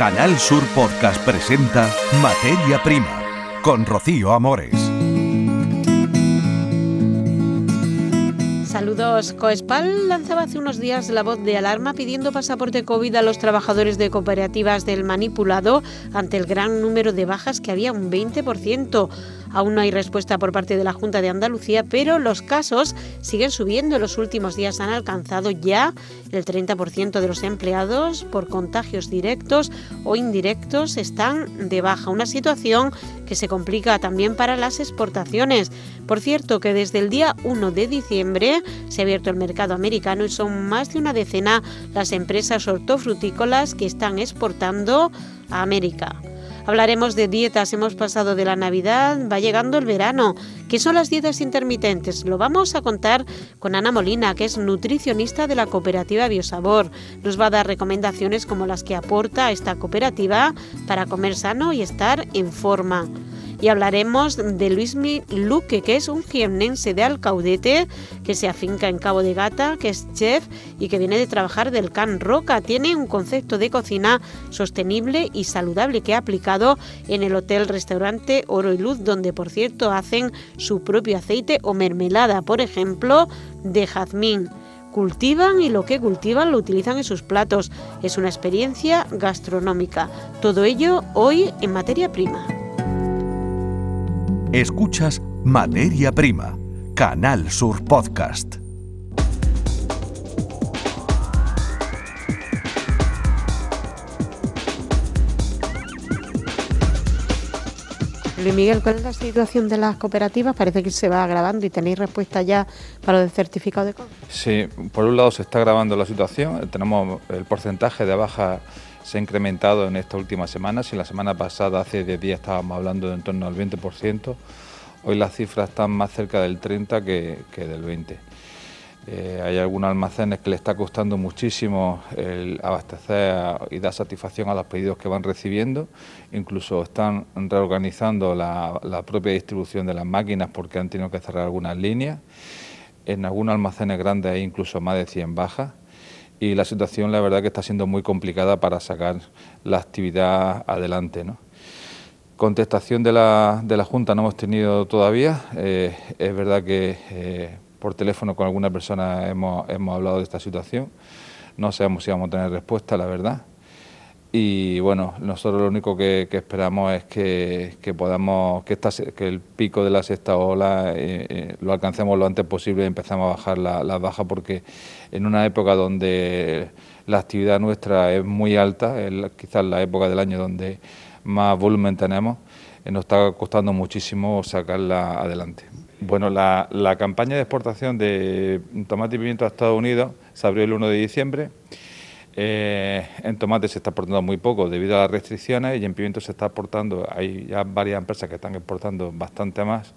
Canal Sur Podcast presenta Materia Prima con Rocío Amores. Saludos. Coespal lanzaba hace unos días la voz de alarma pidiendo pasaporte COVID a los trabajadores de cooperativas del manipulado ante el gran número de bajas que había un 20%. Aún no hay respuesta por parte de la Junta de Andalucía, pero los casos siguen subiendo. En los últimos días han alcanzado ya el 30% de los empleados por contagios directos o indirectos están de baja. Una situación que se complica también para las exportaciones. Por cierto, que desde el día 1 de diciembre se ha abierto el mercado americano y son más de una decena las empresas hortofrutícolas que están exportando a América. Hablaremos de dietas, hemos pasado de la Navidad, va llegando el verano. ¿Qué son las dietas intermitentes? Lo vamos a contar con Ana Molina, que es nutricionista de la cooperativa Biosabor. Nos va a dar recomendaciones como las que aporta esta cooperativa para comer sano y estar en forma y hablaremos de Luismi Luque, que es un jiennense de Alcaudete que se afinca en Cabo de Gata, que es chef y que viene de trabajar del Can Roca. Tiene un concepto de cocina sostenible y saludable que ha aplicado en el hotel restaurante Oro y Luz, donde por cierto hacen su propio aceite o mermelada, por ejemplo, de jazmín cultivan y lo que cultivan lo utilizan en sus platos. Es una experiencia gastronómica. Todo ello hoy en materia prima. Escuchas Materia Prima, Canal Sur Podcast. Luis Miguel, ¿cuál es la situación de las cooperativas? Parece que se va agravando y tenéis respuesta ya para lo del certificado de compra. Sí, por un lado se está agravando la situación, tenemos el porcentaje de baja se ha incrementado en estas últimas semanas. Si la semana pasada, hace 10 días, estábamos hablando de en torno al 20%, hoy las cifras están más cerca del 30% que, del 20%. Eh, hay algunos almacenes que le está costando muchísimo el abastecer y dar satisfacción a los pedidos que van recibiendo. Incluso están reorganizando la, la propia distribución de las máquinas porque han tenido que cerrar algunas líneas. En algunos almacenes grandes hay incluso más de 100 bajas y la situación la verdad que está siendo muy complicada para sacar la actividad adelante. ¿no? Contestación de la, de la Junta no hemos tenido todavía. Eh, es verdad que eh, por teléfono con alguna persona hemos, hemos hablado de esta situación. No sabemos si vamos a tener respuesta, la verdad y bueno, nosotros lo único que, esperamos es que, podamos, que, esta, que el pico de la sexta ola eh, eh, lo alcancemos lo antes posible y empezamos a bajar la, la, baja porque en una época donde la actividad nuestra es muy alta, es quizás la época del año donde más volumen tenemos, eh, nos está costando muchísimo sacarla adelante. Bueno, la, la campaña de exportación de tomate y pimiento a Estados Unidos se abrió el 1 de diciembre. Eh, en tomate se está exportando muy poco debido a las restricciones y en pimiento se está exportando, hay ya varias empresas que están exportando bastante más,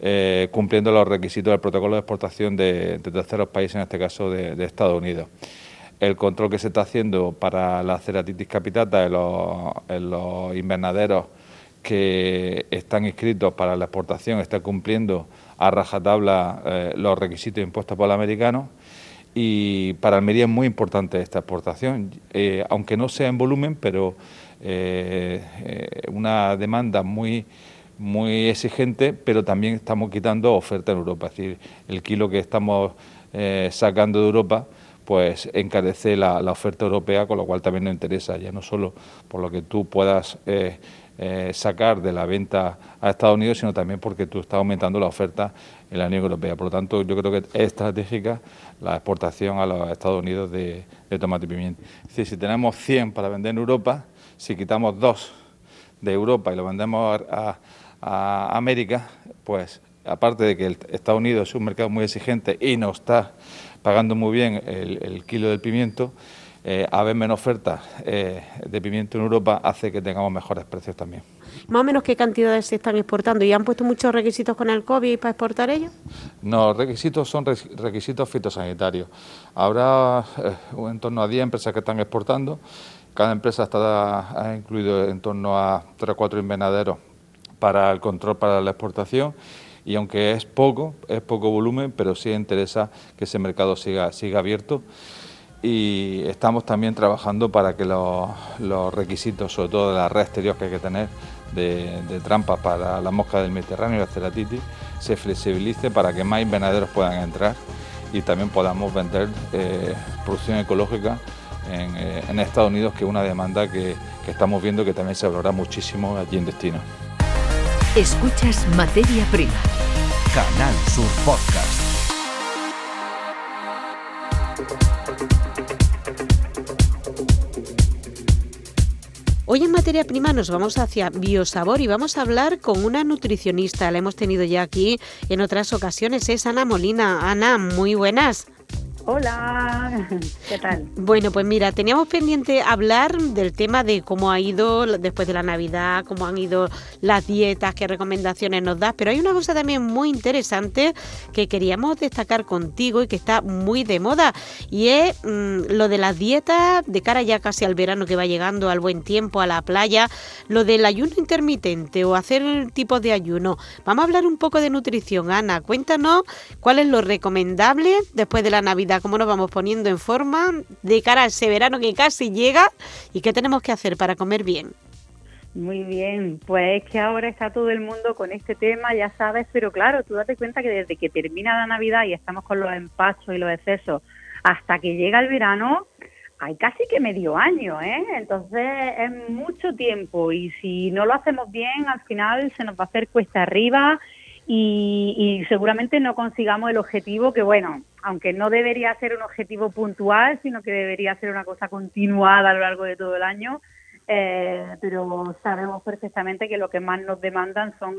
eh, cumpliendo los requisitos del protocolo de exportación de, terceros países, en este caso de, Estados Unidos. El control que se está haciendo para la ceratitis capitata en los, invernaderos que están inscritos para la exportación está cumpliendo a rajatabla eh, los requisitos impuestos por el americano y para Almería es muy importante esta exportación, eh, aunque no sea en volumen, pero eh, eh, una demanda muy muy exigente, pero también estamos quitando oferta en Europa, es decir, el kilo que estamos sacando de Europa pues encarece la, la, oferta europea, con lo cual también nos interesa, ya no solo por lo que tú puedas eh, sacar de la venta a Estados Unidos, sino también porque tú estás aumentando la oferta en la Unión Europea. Por lo tanto, yo creo que es estratégica la exportación a los Estados Unidos de, tomate y pimiento. Es decir, si tenemos 100 para vender en Europa, si quitamos dos de Europa y lo vendemos a, América, pues aparte de que Estados Unidos es un mercado muy exigente y nos está pagando muy bien el kilo del pimiento, eh, haber menos oferta eh, de pimiento en Europa hace que tengamos mejores precios también. ¿Más o menos qué cantidades se están exportando? ¿Y han puesto muchos requisitos con el COVID para exportar ellos? No, requisitos son requisitos fitosanitarios. Habrá eh, en torno a 10 empresas que están exportando. Cada empresa está ha incluido en torno a 3 o 4 invernaderos para el control para la exportación y aunque es poco, es poco volumen, pero sí interesa que ese mercado siga, siga abierto y estamos también trabajando para que los, requisitos, sobre todo de la red exterior que hay que tener de, trampas para la mosca del Mediterráneo y la ceratitis, se flexibilice para que más invernaderos puedan entrar y también podamos vender eh, producción ecológica eh, en, Estados Unidos, que es una demanda que, que estamos viendo que también se valora muchísimo allí en destino. Escuchas Materia Prima. Canal Sur Podcast. Hoy en materia prima nos vamos hacia biosabor y vamos a hablar con una nutricionista. La hemos tenido ya aquí en otras ocasiones. Es Ana Molina. Ana, muy buenas. Hola, ¿qué tal? Bueno, pues mira, teníamos pendiente hablar del tema de cómo ha ido después de la Navidad, cómo han ido las dietas, qué recomendaciones nos das, pero hay una cosa también muy interesante que queríamos destacar contigo y que está muy de moda y es mm, lo de las dietas de cara ya casi al verano que va llegando, al buen tiempo, a la playa, lo del ayuno intermitente o hacer tipos de ayuno. Vamos a hablar un poco de nutrición, Ana, cuéntanos cuál es lo recomendable después de la Navidad cómo nos vamos poniendo en forma de cara a ese verano que casi llega y qué tenemos que hacer para comer bien. Muy bien, pues es que ahora está todo el mundo con este tema, ya sabes, pero claro, tú date cuenta que desde que termina la Navidad y estamos con los empachos y los excesos hasta que llega el verano, hay casi que medio año, ¿eh? Entonces es mucho tiempo y si no lo hacemos bien, al final se nos va a hacer cuesta arriba y, seguramente no consigamos el objetivo que, bueno, aunque no debería ser un objetivo puntual, sino que debería ser una cosa continuada a lo largo de todo el año, eh, pero sabemos perfectamente que lo que más nos demandan son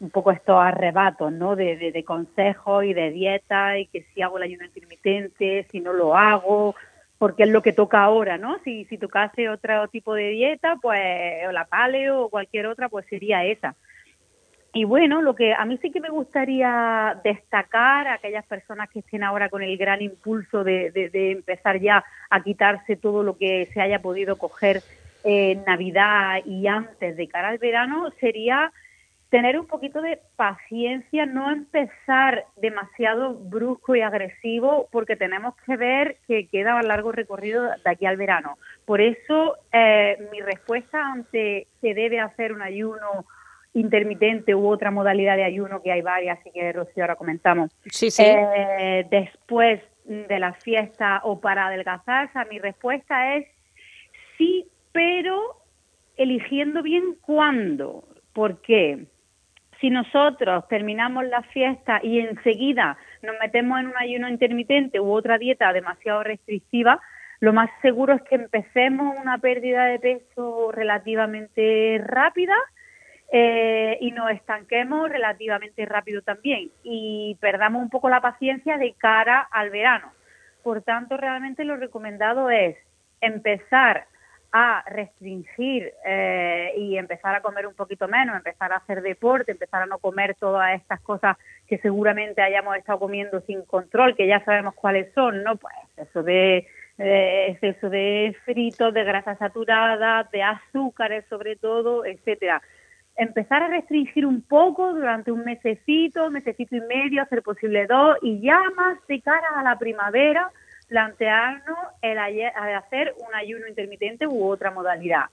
un poco estos arrebatos, ¿no? De, de, consejos y de dieta y que si hago el ayuno intermitente, si no lo hago, porque es lo que toca ahora, ¿no? Si, si tocase otro tipo de dieta, pues, o la paleo o cualquier otra, pues sería esa. Y bueno, lo que a mí sí que me gustaría destacar a aquellas personas que estén ahora con el gran impulso de, empezar ya a quitarse todo lo que se haya podido coger en Navidad y antes de cara al verano sería tener un poquito de paciencia, no empezar demasiado brusco y agresivo, porque tenemos que ver que queda largo recorrido de aquí al verano. Por eso, eh, mi respuesta ante se debe hacer un ayuno intermitente u otra modalidad de ayuno, que hay varias, así que Rocío ahora comentamos. Sí, sí. Eh, después de la fiesta o para adelgazar, mi respuesta es sí, pero eligiendo bien cuándo. ¿Por qué? Si nosotros terminamos la fiesta y enseguida nos metemos en un ayuno intermitente u otra dieta demasiado restrictiva, lo más seguro es que empecemos una pérdida de peso relativamente rápida eh, y nos estanquemos relativamente rápido también y perdamos un poco la paciencia de cara al verano. Por tanto, realmente lo recomendado es empezar a restringir eh, y empezar a comer un poquito menos, empezar a hacer deporte, empezar a no comer todas estas cosas que seguramente hayamos estado comiendo sin control, que ya sabemos cuáles son, ¿no? Pues eso de exceso de fritos, de grasas saturadas, de azúcares sobre todo, etcétera empezar a restringir un poco durante un mesecito, mesecito y medio, hacer posible dos, y ya más de cara a la primavera, plantearnos el hacer un ayuno intermitente u otra modalidad.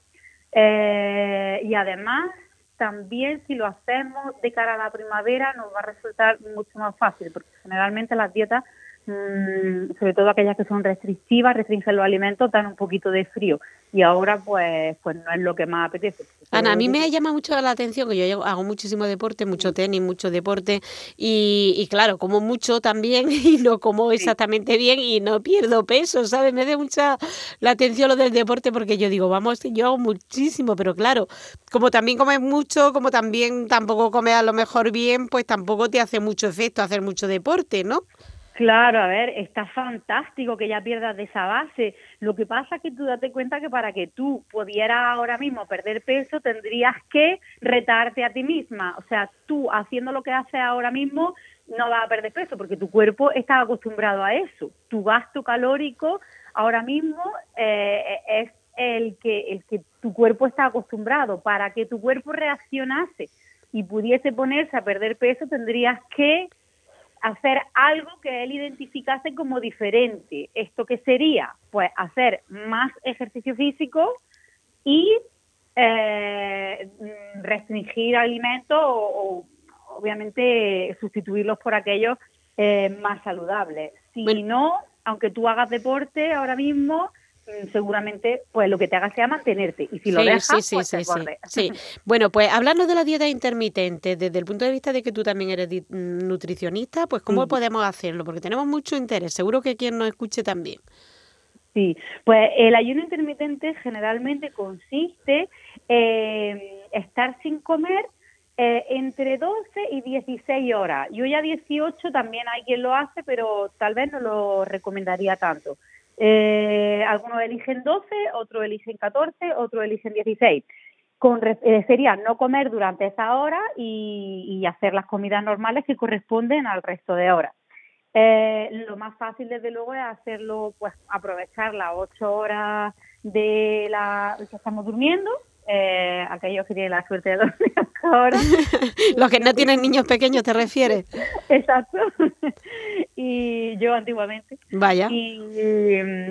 Eh, y además, también si lo hacemos de cara a la primavera, nos va a resultar mucho más fácil, porque generalmente las dietas sobre todo aquellas que son restrictivas, restringen los alimentos, dan un poquito de frío. Y ahora, pues, pues no es lo que más apetece. Ana, a mí me llama mucho la atención que yo hago muchísimo deporte, mucho tenis, mucho deporte, y, claro, como mucho también, y no como exactamente bien, y no pierdo peso, ¿sabes? Me da mucha la atención lo del deporte, porque yo digo, vamos, yo hago muchísimo, pero claro, como también comes mucho, como también tampoco comes a lo mejor bien, pues tampoco te hace mucho efecto hacer mucho deporte, ¿no? Claro, a ver, está fantástico que ya pierdas de esa base. Lo que pasa es que tú date cuenta que para que tú pudieras ahora mismo perder peso tendrías que retarte a ti misma. O sea, tú haciendo lo que haces ahora mismo no vas a perder peso porque tu cuerpo está acostumbrado a eso. Tu gasto calórico ahora mismo eh, es el que, el que tu cuerpo está acostumbrado. Para que tu cuerpo reaccionase y pudiese ponerse a perder peso tendrías que hacer algo que él identificase como diferente. ¿Esto qué sería? Pues hacer más ejercicio físico y eh, restringir alimentos o, obviamente sustituirlos por aquellos eh, más saludables. Si no, aunque tú hagas deporte ahora mismo, seguramente pues lo que te haga sea mantenerte. Y si lo dejas pues sí, sí, bueno pues hablando de la dieta intermitente desde el punto de vista de que tú también eres mm, nutricionista pues cómo podemos hacerlo porque tenemos mucho interés seguro que quien nos escuche también. Sí, pues el ayuno intermitente generalmente consiste en estar sin comer eh, entre 12 y 16 horas. Yo ya 18 también hay quien lo hace, pero tal vez no lo recomendaría tanto. Eh, algunos eligen 12, otros eligen 14, otros eligen 16. Con, eh, sería no comer durante esa hora y, y hacer las comidas normales que corresponden al resto de horas. Eh, lo más fácil, desde luego, es hacerlo, pues aprovechar las ocho horas de la que estamos durmiendo. Eh, aquellos que tienen la suerte de dormir ahora. Los que no tienen niños pequeños, ¿te refieres? Exacto. y yo antiguamente. Vaya. Y,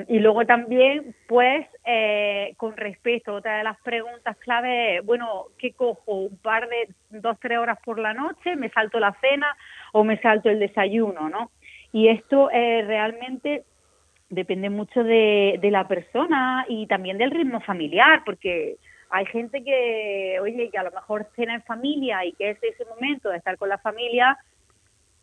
y luego también, pues, eh, con respecto, otra de las preguntas clave es, bueno, ¿qué cojo? ¿Un par de dos, tres horas por la noche? ¿Me salto la cena o me salto el desayuno, no? Y esto eh, realmente depende mucho de, la persona y también del ritmo familiar, porque hay gente que, oye, que a lo mejor cena en familia y que es ese momento de estar con la familia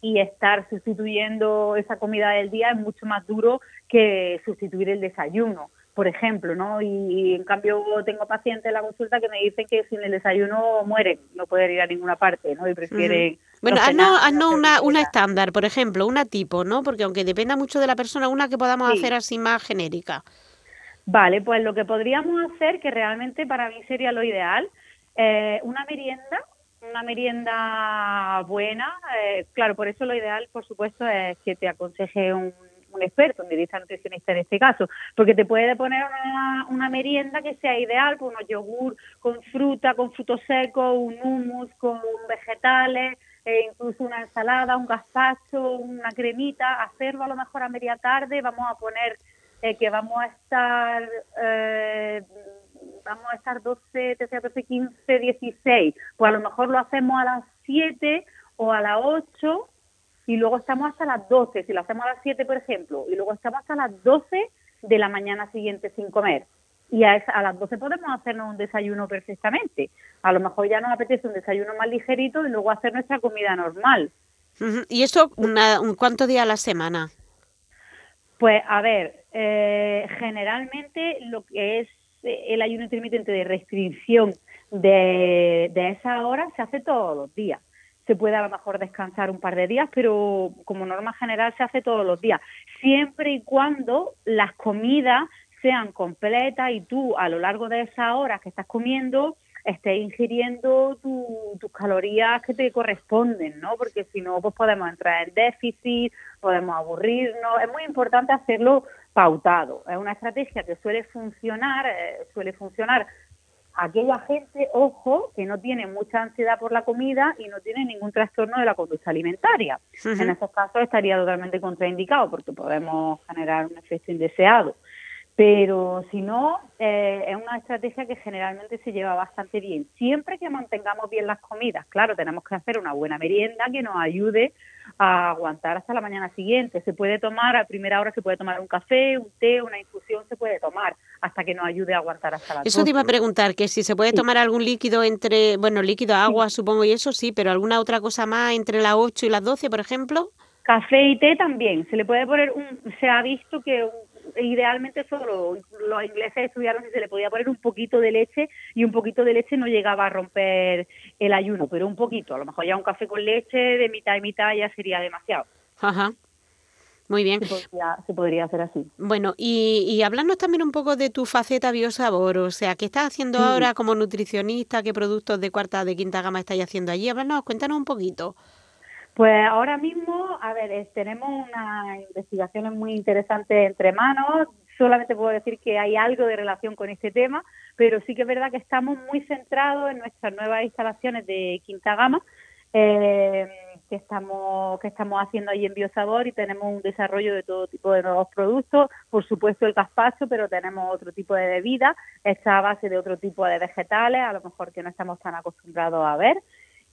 y estar sustituyendo esa comida del día es mucho más duro que sustituir el desayuno por ejemplo, ¿no? Y, en cambio tengo pacientes en la consulta que me dicen que sin el desayuno mueren, no pueden ir a ninguna parte, ¿no? Y prefieren... Bueno, haznos, una, una estándar, por ejemplo, una tipo, ¿no? Porque aunque dependa mucho de la persona, una que podamos hacer así más genérica. Vale, pues lo que podríamos hacer, que realmente para mí sería lo ideal, eh, una merienda, una merienda buena. Eh, claro, por eso lo ideal, por supuesto, es que te aconseje un experto, un dietista nutricionista en este caso, porque te puede poner una, merienda que sea ideal, con unos yogur con fruta, con frutos secos, un hummus con vegetales, e incluso una ensalada, un gazpacho, una cremita, hacerlo a lo mejor a media tarde, vamos a poner eh, que vamos a estar eh, vamos a estar 12, 13, 14, 15, 16, pues a lo mejor lo hacemos a las 7 o a las 8 y luego estamos hasta las 12, si lo hacemos a las 7, por ejemplo, y luego estamos hasta las 12 de la mañana siguiente sin comer. Y a, a las 12 podemos hacernos un desayuno perfectamente. A lo mejor ya nos apetece un desayuno más ligerito y luego hacer nuestra comida normal. ¿Y eso una, un, cuántos días a la semana? Pues a ver, eh, generalmente lo que es eh, el ayuno intermitente de restricción de, de esa hora se hace todos los días. Se puede a lo mejor descansar un par de días, pero como norma general se hace todos los días, siempre y cuando las comidas sean completas y tú a lo largo de esas horas que estás comiendo estés ingiriendo tus calorías que te corresponden, ¿no? Porque si no, pues podemos entrar en déficit, podemos aburrirnos. Es muy importante hacerlo pautado. Es una estrategia que suele funcionar, eh, suele funcionar aquella gente, ojo, que no tiene mucha ansiedad por la comida y no tiene ningún trastorno de la conducta alimentaria. En esos casos estaría totalmente contraindicado porque podemos generar un efecto indeseado. Pero si no, eh, es una estrategia que generalmente se lleva bastante bien. Siempre que mantengamos bien las comidas, claro, tenemos que hacer una buena merienda que nos ayude a aguantar hasta la mañana siguiente. Se puede tomar, a primera hora se puede tomar un café, un té, una infusión, se puede tomar hasta que nos ayude a aguantar hasta la Eso te iba a preguntar, que si se puede tomar algún líquido entre, bueno, líquido, agua, supongo, y eso sí, pero alguna otra cosa más entre las 8 y las 12, por ejemplo. Café y té también. Se le puede poner un, se ha visto que un idealmente solo los ingleses estudiaron si se le podía poner un poquito de leche y un poquito de leche no llegaba a romper el ayuno, pero un poquito, a lo mejor ya un café con leche de mitad y mitad ya sería demasiado. Ajá. Muy bien. Se podría, hacer así. Bueno, y, y también un poco de tu faceta biosabor, o sea, ¿qué estás haciendo ahora como nutricionista? ¿Qué productos de cuarta, de quinta gama estáis haciendo allí? Háblanos, cuéntanos un poquito. Pues ahora mismo, a ver, tenemos unas investigaciones muy interesantes entre manos. Solamente puedo decir que hay algo de relación con este tema, pero sí que es verdad que estamos muy centrados en nuestras nuevas instalaciones de quinta gama. Eh, que estamos que estamos haciendo ahí en Biosabor y tenemos un desarrollo de todo tipo de nuevos productos, por supuesto el gazpacho, pero tenemos otro tipo de bebida, está a base de otro tipo de vegetales, a lo mejor que no estamos tan acostumbrados a ver.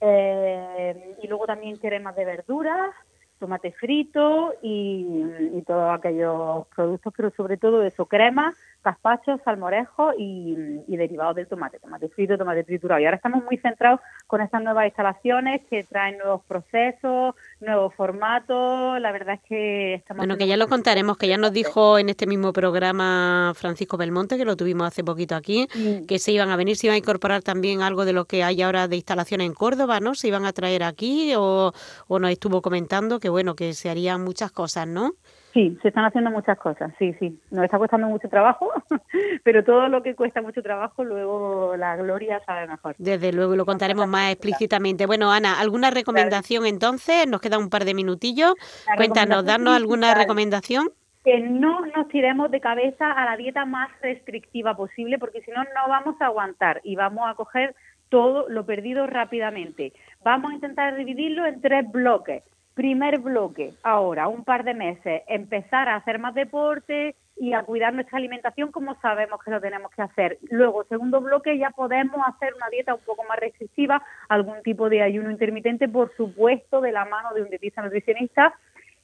Eh, y luego también cremas de verduras, tomate frito y, y todos aquellos productos, pero sobre todo eso, crema gazpacho, salmorejo y, derivados del tomate, tomate frito, tomate triturado. Y ahora estamos muy centrados con estas nuevas instalaciones que traen nuevos procesos, nuevos formatos. La verdad es que estamos... Bueno, que ya lo contaremos, que ya nos dijo en este mismo programa Francisco Belmonte, que lo tuvimos hace poquito aquí, que se iban a venir, se iban a incorporar también algo de lo que hay ahora de instalación en Córdoba, ¿no? Se iban a traer aquí o, o nos estuvo comentando que, bueno, que se harían muchas cosas, ¿no? Sí, se están haciendo muchas cosas, sí, sí. Nos está costando mucho trabajo, pero todo lo que cuesta mucho trabajo, luego la gloria sabe mejor. Desde luego, lo contaremos más explícitamente. Bueno, Ana, ¿alguna recomendación entonces? Nos queda un par de minutillos. Cuéntanos, darnos alguna recomendación. Que no nos tiremos de cabeza a la dieta más restrictiva posible, porque si no, no vamos a aguantar y vamos a coger todo lo perdido rápidamente. Vamos a intentar dividirlo en tres bloques primer bloque, ahora, un par de meses, empezar a hacer más deporte y a cuidar nuestra alimentación como sabemos que lo tenemos que hacer. Luego, segundo bloque, ya podemos hacer una dieta un poco más restrictiva, algún tipo de ayuno intermitente, por supuesto, de la mano de un dietista nutricionista,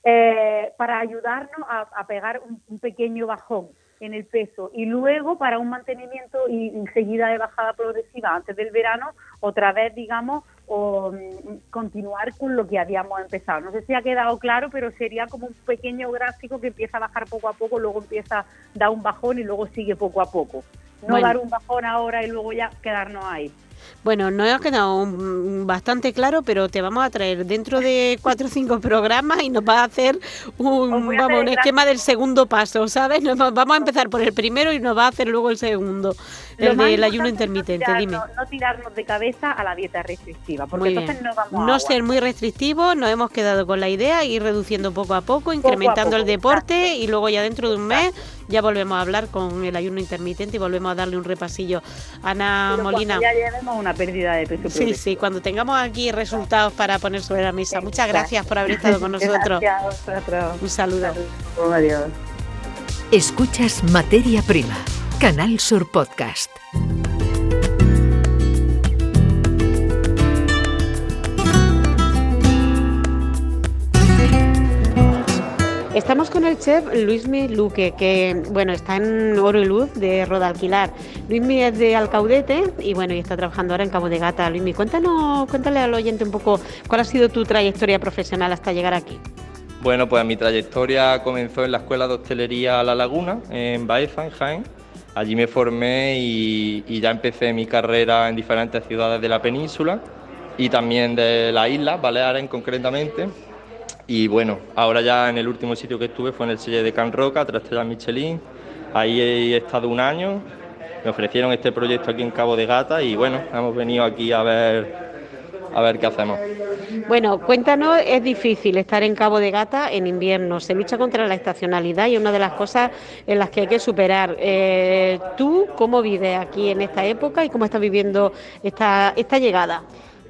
eh, para ayudarnos a, pegar un pequeño bajón en el peso y luego para un mantenimiento y enseguida de bajada progresiva antes del verano, otra vez, digamos, o mm, continuar con lo que habíamos empezado. No sé si ha quedado claro, pero sería como un pequeño gráfico que empieza a bajar poco a poco, luego empieza a dar un bajón y luego sigue poco a poco. No dar un bajón ahora y luego ya quedarnos ahí. Bueno, no ha quedado bastante claro, pero te vamos a traer dentro de cuatro o cinco programas y nos va a hacer un, vamos, un esquema del segundo paso, ¿sabes? vamos a empezar por el primero y nos va a hacer luego el segundo, el del ayuno intermitente. No Dime. No tirarnos de cabeza a la dieta restrictiva, porque entonces no vamos No ser muy restrictivos, nos hemos quedado con la idea, ir reduciendo poco a poco, incrementando el deporte y luego ya dentro de un mes ya volvemos a hablar con el ayuno intermitente y volvemos a darle un repasillo. Ana Molina. Ya llevemos una pérdida de peso. Sí, sí, cuando tengamos aquí resultados para poner sobre la mesa. Muchas gracias por haber estado con nosotros. Gracias Un saludo. Adiós. Escuchas Materia Prima, Canal Sur Podcast. Estamos con el chef Luismi Luque, que bueno, está en Oro y Luz de Rodalquilar. Luismi es de Alcaudete y bueno, y está trabajando ahora en Cabo de Gata. Luismi, cuéntanos, cuéntale al oyente un poco cuál ha sido tu trayectoria profesional hasta llegar aquí. Bueno, pues mi trayectoria comenzó en la Escuela de Hostelería La Laguna, en Baeza, en Jaén. Allí me formé y, ya empecé mi carrera en diferentes ciudades de la península y también de la isla, Baleares concretamente y bueno, ahora ya en el último sitio que estuve fue en el sello de Can Roca, tras estrellas Michelin. Ahí he estado un año. Me ofrecieron este proyecto aquí en Cabo de Gata y bueno, hemos venido aquí a ver a ver qué hacemos. Bueno, cuéntanos, es difícil estar en Cabo de Gata en invierno, se lucha contra la estacionalidad y una de las cosas en las que hay que superar. Eh, ¿Tú cómo vives aquí en esta época y cómo estás viviendo esta, esta llegada?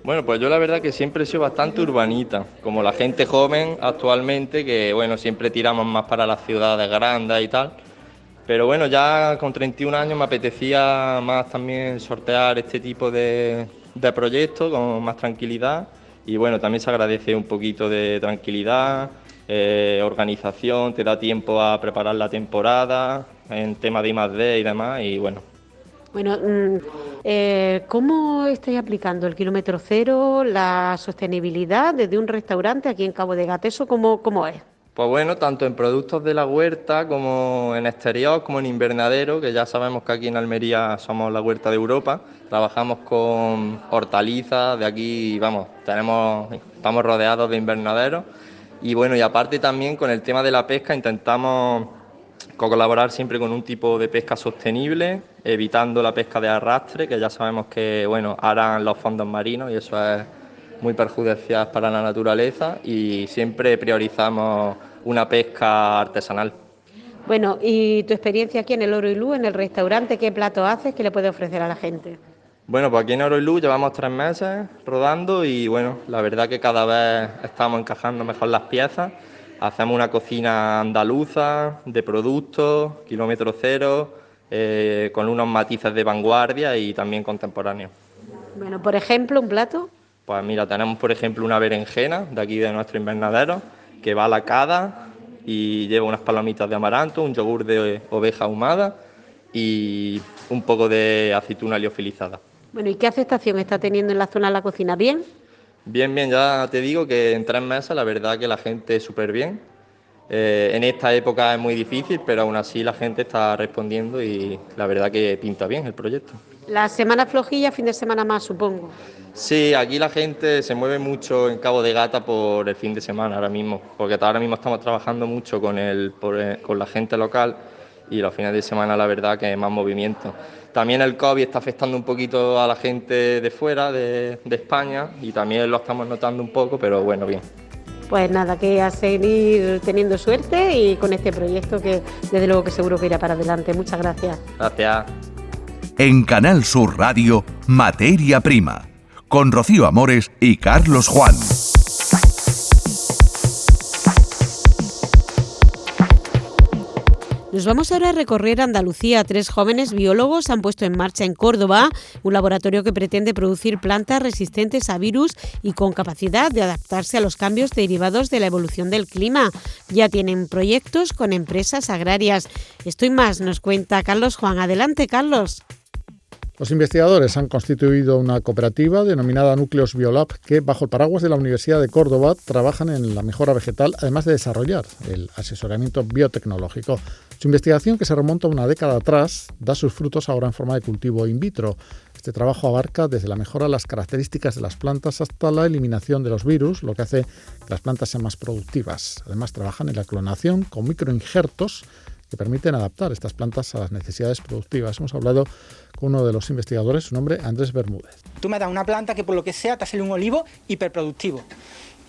Bueno, pues yo la verdad que siempre he sido bastante urbanita, como la gente joven actualmente, que bueno, siempre tiramos más para las ciudades grandes y tal. Pero bueno, ya con 31 años me apetecía más también sortear este tipo de, proyectos con más tranquilidad. Y bueno, también se agradece un poquito de tranquilidad, eh, organización, te da tiempo a preparar la temporada, en tema de I+.D. y demás. Y bueno, bueno, mm, eh, ¿cómo estáis aplicando el kilómetro cero, la sostenibilidad desde un restaurante aquí en Cabo de Gateso? ¿Cómo, cómo es? Pues bueno, tanto en productos de la huerta como en exterior, como en invernadero, que ya sabemos que aquí en Almería somos la huerta de Europa. Trabajamos con hortalizas, de aquí, vamos, tenemos, estamos rodeados de invernaderos. Y bueno, y aparte también con el tema de la pesca intentamos colaborar siempre con un tipo de pesca sostenible, evitando la pesca de arrastre, que ya sabemos que bueno, harán los fondos marinos y eso es muy perjudicial para la naturaleza y siempre priorizamos una pesca artesanal. Bueno, ¿y tu experiencia aquí en el Oro y Luz, en el restaurante, qué plato haces, qué le puedes ofrecer a la gente? Bueno, pues aquí en Oro y Luz llevamos tres meses rodando y bueno, la verdad que cada vez estamos encajando mejor las piezas. Hacemos una cocina andaluza, de productos, kilómetro cero, eh, con unos matices de vanguardia y también contemporáneos. Bueno, por ejemplo, un plato. Pues mira, tenemos por ejemplo una berenjena de aquí de nuestro invernadero que va lacada y lleva unas palomitas de amaranto, un yogur de oveja ahumada y un poco de aceituna liofilizada. Bueno, ¿y qué aceptación está teniendo en la zona de la cocina? ¿Bien? Bien, bien, ya te digo que en tres meses la verdad que la gente súper bien. Eh, en esta época es muy difícil, pero aún así la gente está respondiendo y la verdad que pinta bien el proyecto. La semana flojilla, fin de semana más, supongo. Sí, aquí la gente se mueve mucho en Cabo de Gata por el fin de semana ahora mismo, porque ahora mismo estamos trabajando mucho con, el, eh, con la gente local y los fines de semana la verdad que hay más movimiento. También el COVID está afectando un poquito a la gente de fuera, de, España, y también lo estamos notando un poco, pero bueno, bien. Pues nada, que a seguir teniendo suerte y con este proyecto que desde luego que seguro que irá para adelante. Muchas gracias. Gracias. En Canal Sur Radio, Materia Prima, con Rocío Amores y Carlos Juan. Nos vamos ahora a recorrer Andalucía. Tres jóvenes biólogos han puesto en marcha en Córdoba un laboratorio que pretende producir plantas resistentes a virus y con capacidad de adaptarse a los cambios derivados de la evolución del clima. Ya tienen proyectos con empresas agrarias. Estoy más, nos cuenta Carlos Juan. Adelante, Carlos. Los investigadores han constituido una cooperativa denominada Núcleos Biolab que, bajo el paraguas de la Universidad de Córdoba, trabajan en la mejora vegetal, además de desarrollar el asesoramiento biotecnológico. Su investigación, que se remonta una década atrás, da sus frutos ahora en forma de cultivo in vitro. Este trabajo abarca desde la mejora de las características de las plantas hasta la eliminación de los virus, lo que hace que las plantas sean más productivas. Además, trabajan en la clonación con microinjertos que permiten adaptar estas plantas a las necesidades productivas. Hemos hablado con uno de los investigadores, su nombre Andrés Bermúdez. Tú me das una planta que por lo que sea te sale un olivo hiperproductivo.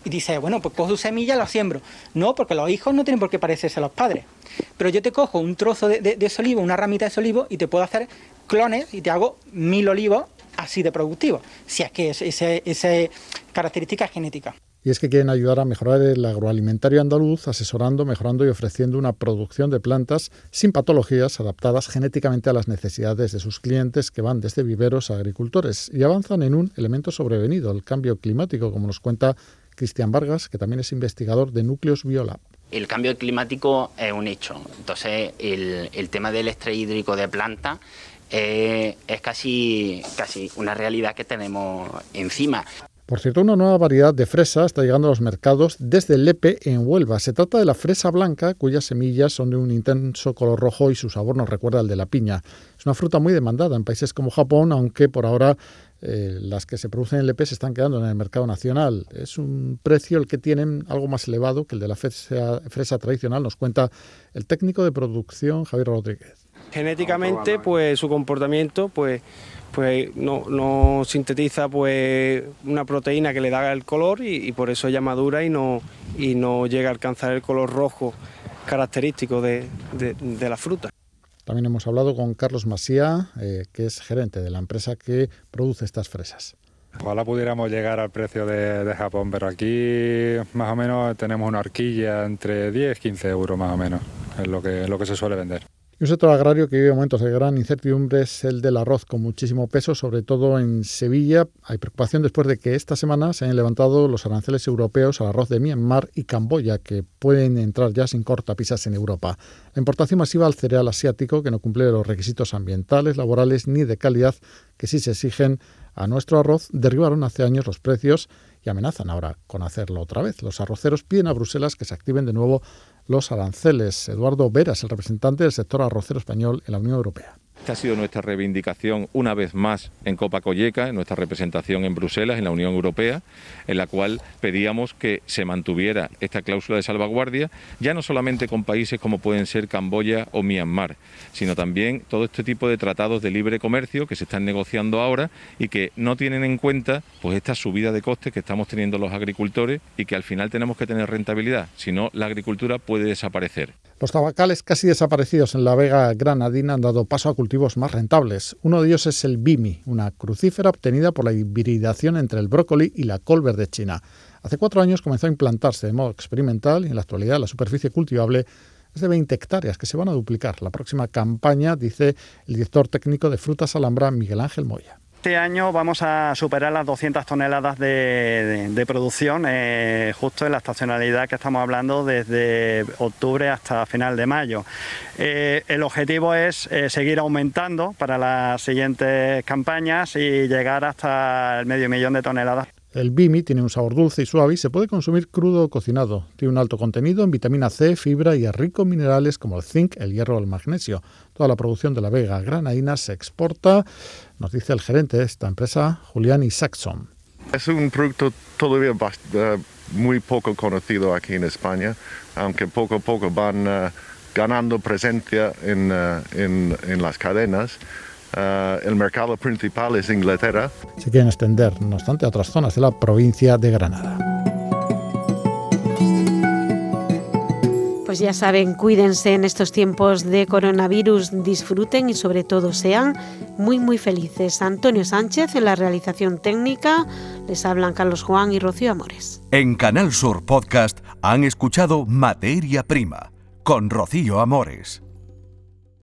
Y dices, bueno, pues cojo semilla y la siembro. No, porque los hijos no tienen por qué parecerse a los padres. Pero yo te cojo un trozo de, ese olivo, una ramita de ese olivo, y te puedo hacer clones y te hago mil olivos así de productivos. Si es que esa característica es genética y es que quieren ayudar a mejorar el agroalimentario andaluz, asesorando, mejorando y ofreciendo una producción de plantas sin patologías adaptadas genéticamente a las necesidades de sus clientes que van desde viveros a agricultores y avanzan en un elemento sobrevenido, el cambio climático, como nos cuenta Cristian Vargas, que también es investigador de Núcleos Biolab. El cambio climático es un hecho, entonces el, tema del estrés hídrico de planta eh, es casi, casi una realidad que tenemos encima. Por cierto, una nueva variedad de fresa está llegando a los mercados desde Lepe en Huelva. Se trata de la fresa blanca, cuyas semillas son de un intenso color rojo y su sabor nos recuerda al de la piña. Es una fruta muy demandada en países como Japón, aunque por ahora eh, las que se producen en Lepe se están quedando en el mercado nacional. Es un precio el que tienen algo más elevado que el de la fresa, fresa tradicional, nos cuenta el técnico de producción Javier Rodríguez. Genéticamente, pues su comportamiento, pues pues no, sintetiza pues una proteína que le da el color y, por eso ella madura y no, y no llega a alcanzar el color rojo característico de, la fruta. También hemos hablado con Carlos Masía, eh, que es gerente de la empresa que produce estas fresas. Ojalá pudiéramos llegar al precio de, Japón, pero aquí más o menos tenemos una horquilla entre 10 y 15 euros más o menos, es lo que, lo que se suele vender. Y un sector agrario que vive momentos de gran incertidumbre es el del arroz, con muchísimo peso, sobre todo en Sevilla. Hay preocupación después de que esta semana se hayan levantado los aranceles europeos al arroz de Myanmar y Camboya, que pueden entrar ya sin cortapisas en Europa. La importación masiva al cereal asiático, que no cumple los requisitos ambientales, laborales ni de calidad que sí se exigen a nuestro arroz, derribaron hace años los precios y amenazan ahora con hacerlo otra vez. Los arroceros piden a Bruselas que se activen de nuevo los aranceles. Eduardo Veras, el representante del sector arrocero español en la Unión Europea. Esta ha sido nuestra reivindicación una vez más en Copa Colleca, en nuestra representación en Bruselas, en la Unión Europea, en la cual pedíamos que se mantuviera esta cláusula de salvaguardia, ya no solamente con países como pueden ser Camboya o Myanmar, sino también todo este tipo de tratados de libre comercio que se están negociando ahora y que no tienen en cuenta pues esta subida de costes que estamos teniendo los agricultores y que al final tenemos que tener rentabilidad, si no la agricultura puede desaparecer. Los tabacales casi desaparecidos en la Vega Granadina han dado paso a cultivos más rentables. Uno de ellos es el bimi, una crucífera obtenida por la hibridación entre el brócoli y la col verde china. Hace cuatro años comenzó a implantarse de modo experimental y en la actualidad la superficie cultivable es de 20 hectáreas que se van a duplicar. La próxima campaña, dice el director técnico de Frutas Alhambra, Miguel Ángel Moya. Este año vamos a superar las 200 toneladas de, producción eh, justo en la estacionalidad que estamos hablando desde octubre hasta final de mayo. Eh, el objetivo es eh, seguir aumentando para las siguientes campañas y llegar hasta el medio millón de toneladas. El bimi tiene un sabor dulce y suave y se puede consumir crudo o cocinado. Tiene un alto contenido en vitamina C, fibra y es rico en minerales como el zinc, el hierro o el magnesio. Toda la producción de la vega granadina se exporta, nos dice el gerente de esta empresa, Julián Isaacson. Es un producto todavía eh, muy poco conocido aquí en España, aunque poco a poco van eh, ganando presencia en, eh, en, en las cadenas. Eh, el mercado principal es Inglaterra. Se quieren extender, no obstante, a otras zonas de la provincia de Granada. Pues ya saben, cuídense en estos tiempos de coronavirus, disfruten y sobre todo sean muy muy felices. Antonio Sánchez en la realización técnica, les hablan Carlos Juan y Rocío Amores. En Canal Sur Podcast han escuchado Materia Prima con Rocío Amores.